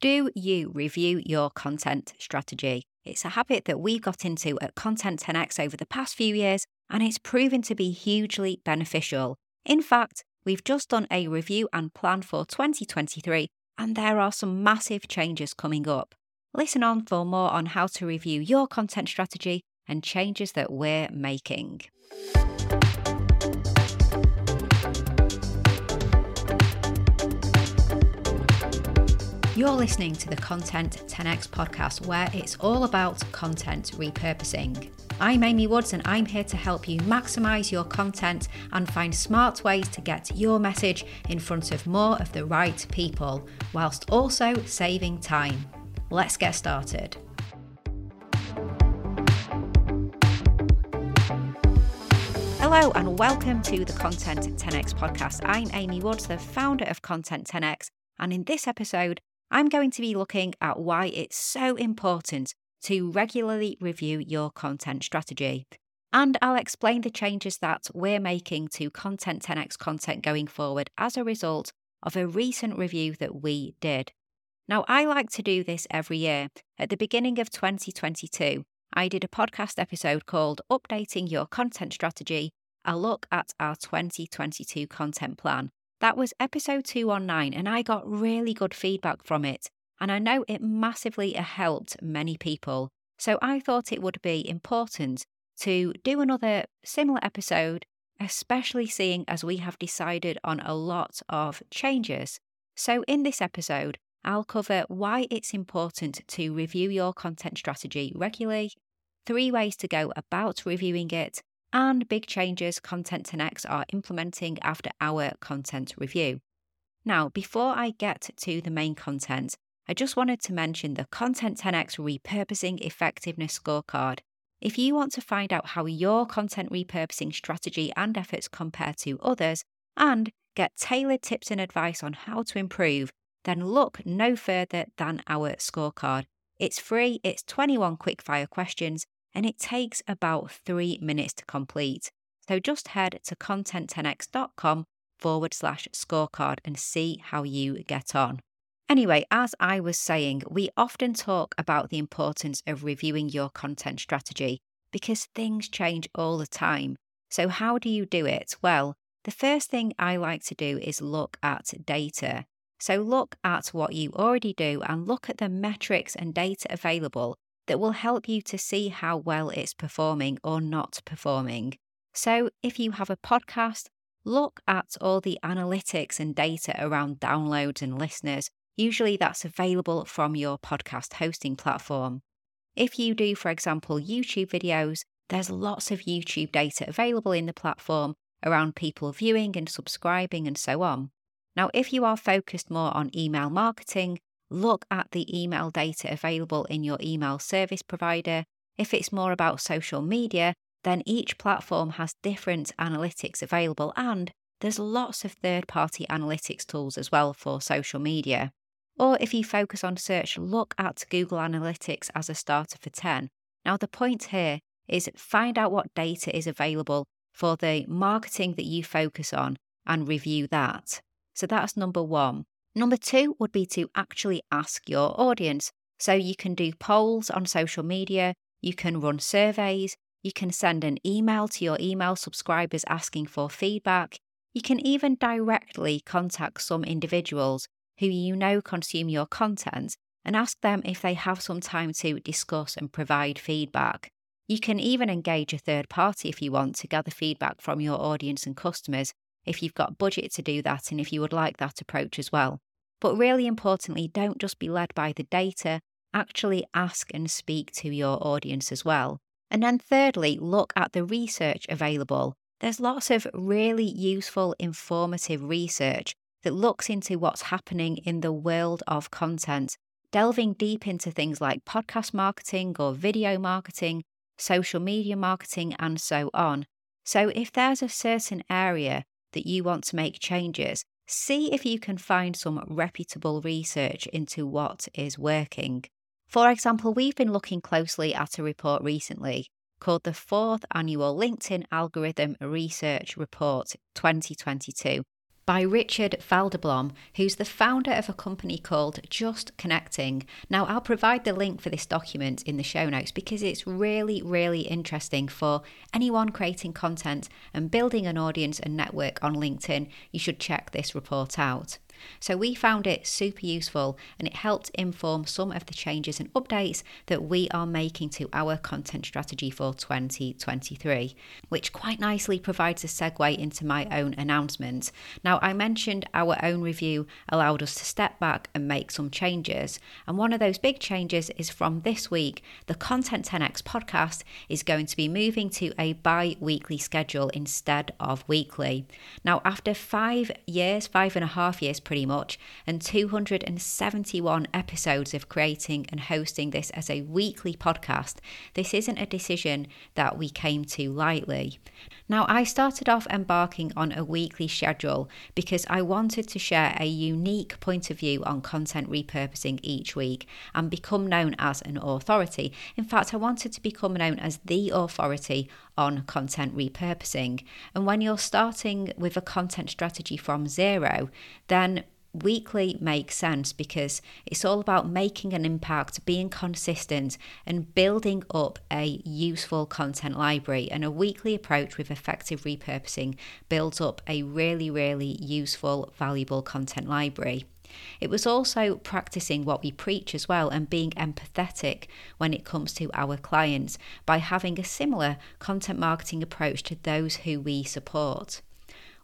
Do you review your content strategy? It's a habit that we've got into at Content 10x over the past few years, and it's proven to be hugely beneficial. In fact, we've just done a review and plan for 2023, and there are some massive changes coming up. Listen on for more on how to review your content strategy and changes that we're making. You're listening to the Content 10x podcast, where it's all about content repurposing. I'm Amy Woods, and I'm here to help you maximize your content and find smart ways to get your message in front of more of the right people, whilst also saving time. Let's get started. Hello, and welcome to the Content 10x podcast. I'm Amy Woods, the founder of Content 10x, and in this episode, I'm going to be looking at why it's so important to regularly review your content strategy. And I'll explain the changes that we're making to Content 10x content going forward as a result of a recent review that we did. Now, I like to do this every year. At the beginning of 2022, I did a podcast episode called Updating Your Content Strategy, a look at our 2022 content plan. That was episode 219, and I got really good feedback from it. And I know it massively helped many people. So I thought it would be important to do another similar episode, especially seeing as we have decided on a lot of changes. So in this episode, I'll cover why it's important to review your content strategy regularly, three ways to go about reviewing it, and big changes Content 10x are implementing after our content review. Now, before I get to the main content, I just wanted to mention the Content 10x Repurposing Effectiveness Scorecard. If you want to find out how your content repurposing strategy and efforts compare to others and get tailored tips and advice on how to improve, then look no further than our scorecard. It's free, it's 21 quickfire questions, and it takes about three minutes to complete. So just head to content10x.com forward slash scorecard and see how you get on. Anyway, as I was saying, we often talk about the importance of reviewing your content strategy because things change all the time. So, how do you do it? Well, the first thing I like to do is look at data. So, look at what you already do and look at the metrics and data available that will help you to see how well it's performing or not performing. So, if you have a podcast, look at all the analytics and data around downloads and listeners. Usually, that's available from your podcast hosting platform. If you do, for example, YouTube videos, there's lots of YouTube data available in the platform around people viewing and subscribing and so on. Now, if you are focused more on email marketing, look at the email data available in your email service provider. If it's more about social media, then each platform has different analytics available, and there's lots of third party analytics tools as well for social media. Or if you focus on search, look at Google Analytics as a starter for 10. Now, the point here is find out what data is available for the marketing that you focus on and review that. So that's number one. Number two would be to actually ask your audience. So you can do polls on social media, you can run surveys, you can send an email to your email subscribers asking for feedback. You can even directly contact some individuals who you know consume your content and ask them if they have some time to discuss and provide feedback. You can even engage a third party if you want to gather feedback from your audience and customers if you've got budget to do that and if you would like that approach as well. But really importantly, don't just be led by the data, actually ask and speak to your audience as well. And then, thirdly, look at the research available. There's lots of really useful, informative research that looks into what's happening in the world of content, delving deep into things like podcast marketing or video marketing, social media marketing, and so on. So, if there's a certain area that you want to make changes, see if you can find some reputable research into what is working. For example, we've been looking closely at a report recently called the Fourth Annual LinkedIn Algorithm Research Report 2022 by Richard van der Blom, who's the founder of a company called Just Connecting. Now, I'll provide the link for this document in the show notes because it's really, really interesting for anyone creating content and building an audience and network on LinkedIn. You should check this report out. So we found it super useful and it helped inform some of the changes and updates that we are making to our content strategy for 2023, which quite nicely provides a segue into my own announcement. Now, I mentioned our own review allowed us to step back and make some changes, and one of those big changes is from this week, the Content 10x podcast is going to be moving to a bi weekly schedule instead of weekly. Now, after five years, five and a half years pretty much, and 271 episodes of creating and hosting this as a weekly podcast, this isn't a decision that we came to lightly. Now, I started off embarking on a weekly schedule because I wanted to share a unique point of view on content repurposing each week and become known as an authority. In fact, I wanted to become known as the authority on content repurposing. And when you're starting with a content strategy from zero, then weekly makes sense because it's all about making an impact, being consistent, and building up a useful content library. And a weekly approach with effective repurposing builds up a really, really useful, valuable content library. It was also practicing what we preach as well and being empathetic when it comes to our clients by having a similar content marketing approach to those who we support.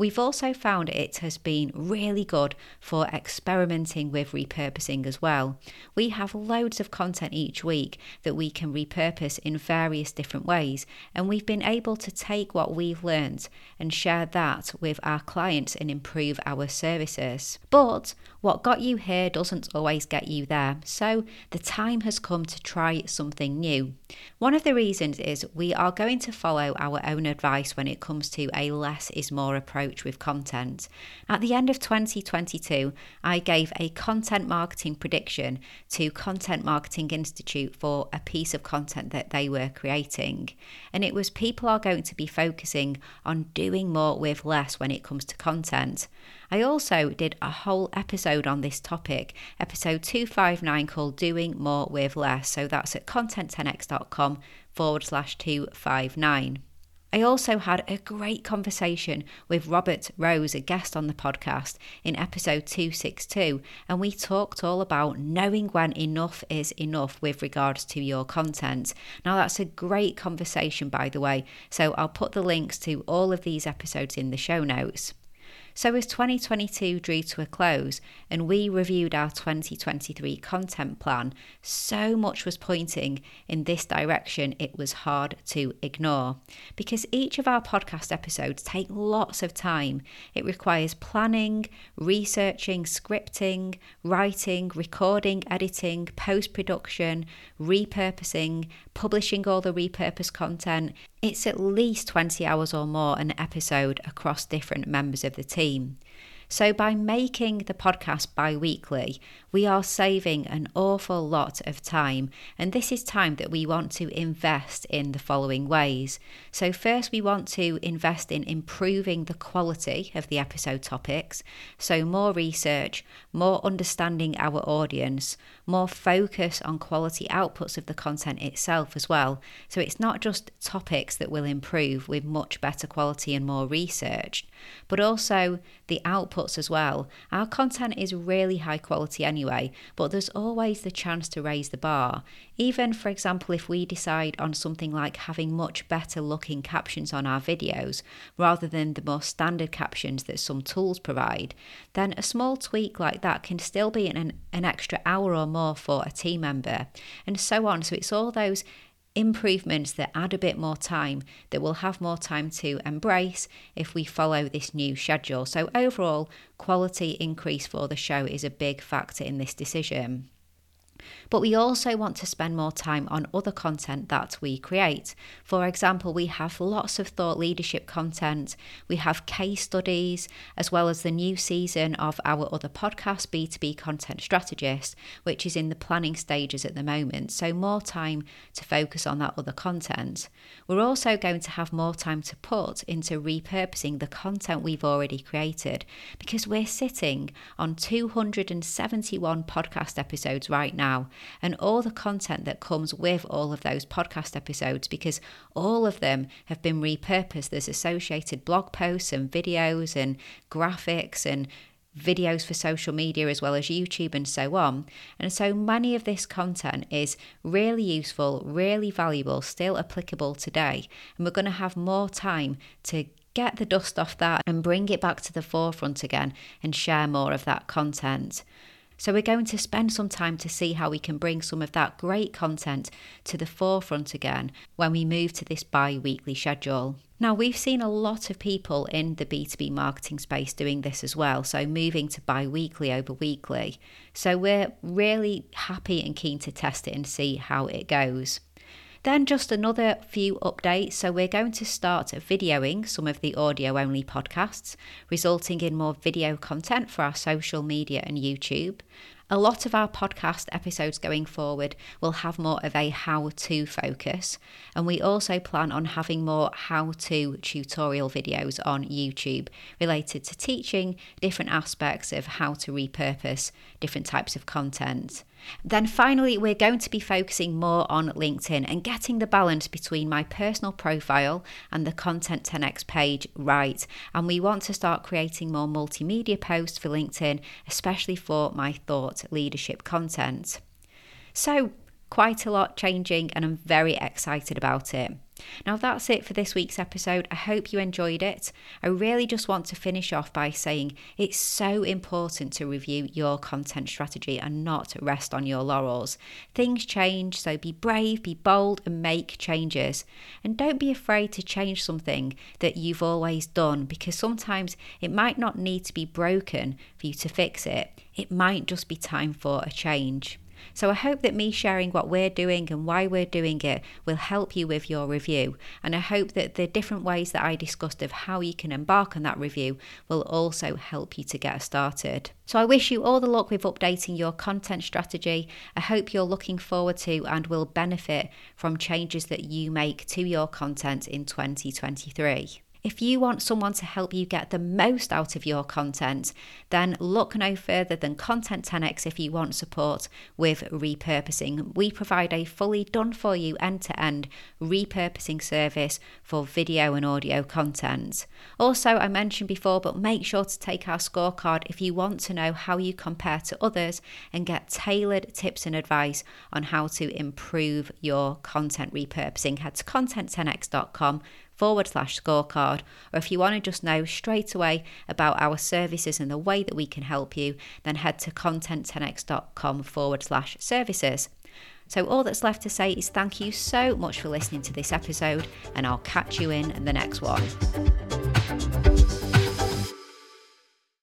We've also found it has been really good for experimenting with repurposing as well. We have loads of content each week that we can repurpose in various different ways, and we've been able to take what we've learned and share that with our clients and improve our services. But what got you here doesn't always get you there, so the time has come to try something new. One of the reasons is we are going to follow our own advice when it comes to a less is more approach approach with content. At the end of 2022, I gave a content marketing prediction to Content Marketing Institute for a piece of content that they were creating. And it was people are going to be focusing on doing more with less when it comes to content. I also did a whole episode on this topic, episode 259 called Doing More with Less. So that's at content10x.com forward slash 259. I also had a great conversation with Robert Rose, a guest on the podcast, in episode 262, and we talked all about knowing when enough is enough with regards to your content. Now, that's a great conversation, by the way, so I'll put the links to all of these episodes in the show notes. So, as 2022 drew to a close and we reviewed our 2023 content plan, so much was pointing in this direction it was hard to ignore. Because each of our podcast episodes take lots of time. It requires planning, researching, scripting, writing, recording, editing, post production, repurposing, publishing all the repurposed content. It's at least 20 hours or more an episode across different members of the team. So, by making the podcast bi weekly, we are saving an awful lot of time. And this is time that we want to invest in the following ways. So, first, we want to invest in improving the quality of the episode topics. So, more research, more understanding our audience, more focus on quality outputs of the content itself as well. So, it's not just topics that will improve with much better quality and more research, but also the outputs as well. Our content is really high quality anyway, but there's always the chance to raise the bar. Even, for example, if we decide on something like having much better looking captions on our videos rather than the more standard captions that some tools provide, then a small tweak like that can still be an, an extra hour or more for a team member, and so on. So it's all those improvements that add a bit more time that we'll have more time to embrace if we follow this new schedule. So, overall, quality increase for the show is a big factor in this decision. But we also want to spend more time on other content that we create. For example, we have lots of thought leadership content, we have case studies, as well as the new season of our other podcast, B2B Content Strategist, which is in the planning stages at the moment. So, more time to focus on that other content. We're also going to have more time to put into repurposing the content we've already created because we're sitting on 271 podcast episodes right now now and all the content that comes with all of those podcast episodes because all of them have been repurposed. There's associated blog posts and videos and graphics and videos for social media as well as YouTube and so on. And so many of this content is really useful, really valuable, still applicable today. And we're going to have more time to get the dust off that and bring it back to the forefront again and share more of that content. So, we're going to spend some time to see how we can bring some of that great content to the forefront again when we move to this bi weekly schedule. Now, we've seen a lot of people in the B2B marketing space doing this as well, so moving to bi weekly over weekly. So, we're really happy and keen to test it and see how it goes. Then, just another few updates. So, we're going to start videoing some of the audio only podcasts, resulting in more video content for our social media and YouTube. A lot of our podcast episodes going forward will have more of a how to focus, and we also plan on having more how to tutorial videos on YouTube related to teaching different aspects of how to repurpose different types of content. Then finally, we're going to be focusing more on LinkedIn and getting the balance between my personal profile and the Content 10x page right. And we want to start creating more multimedia posts for LinkedIn, especially for my thought leadership content. So, quite a lot changing, and I'm very excited about it. Now, that's it for this week's episode. I hope you enjoyed it. I really just want to finish off by saying it's so important to review your content strategy and not rest on your laurels. Things change, so be brave, be bold, and make changes. And don't be afraid to change something that you've always done because sometimes it might not need to be broken for you to fix it, it might just be time for a change. So I hope that me sharing what we're doing and why we're doing it will help you with your review. And I hope that the different ways that I discussed of how you can embark on that review will also help you to get started. So I wish you all the luck with updating your content strategy. I hope you're looking forward to and will benefit from changes that you make to your content in 2023. If you want someone to help you get the most out of your content, then look no further than Content 10x if you want support with repurposing. We provide a fully done for you end to end repurposing service for video and audio content. Also, I mentioned before, but make sure to take our scorecard if you want to know how you compare to others and get tailored tips and advice on how to improve your content repurposing. Head to content10x.com forward slash scorecard, or if you want to just know straight away about our services and the way that we can help you, then head to content10x.com forward slash services. So, all that's left to say is thank you so much for listening to this episode, and I'll catch you in the next one.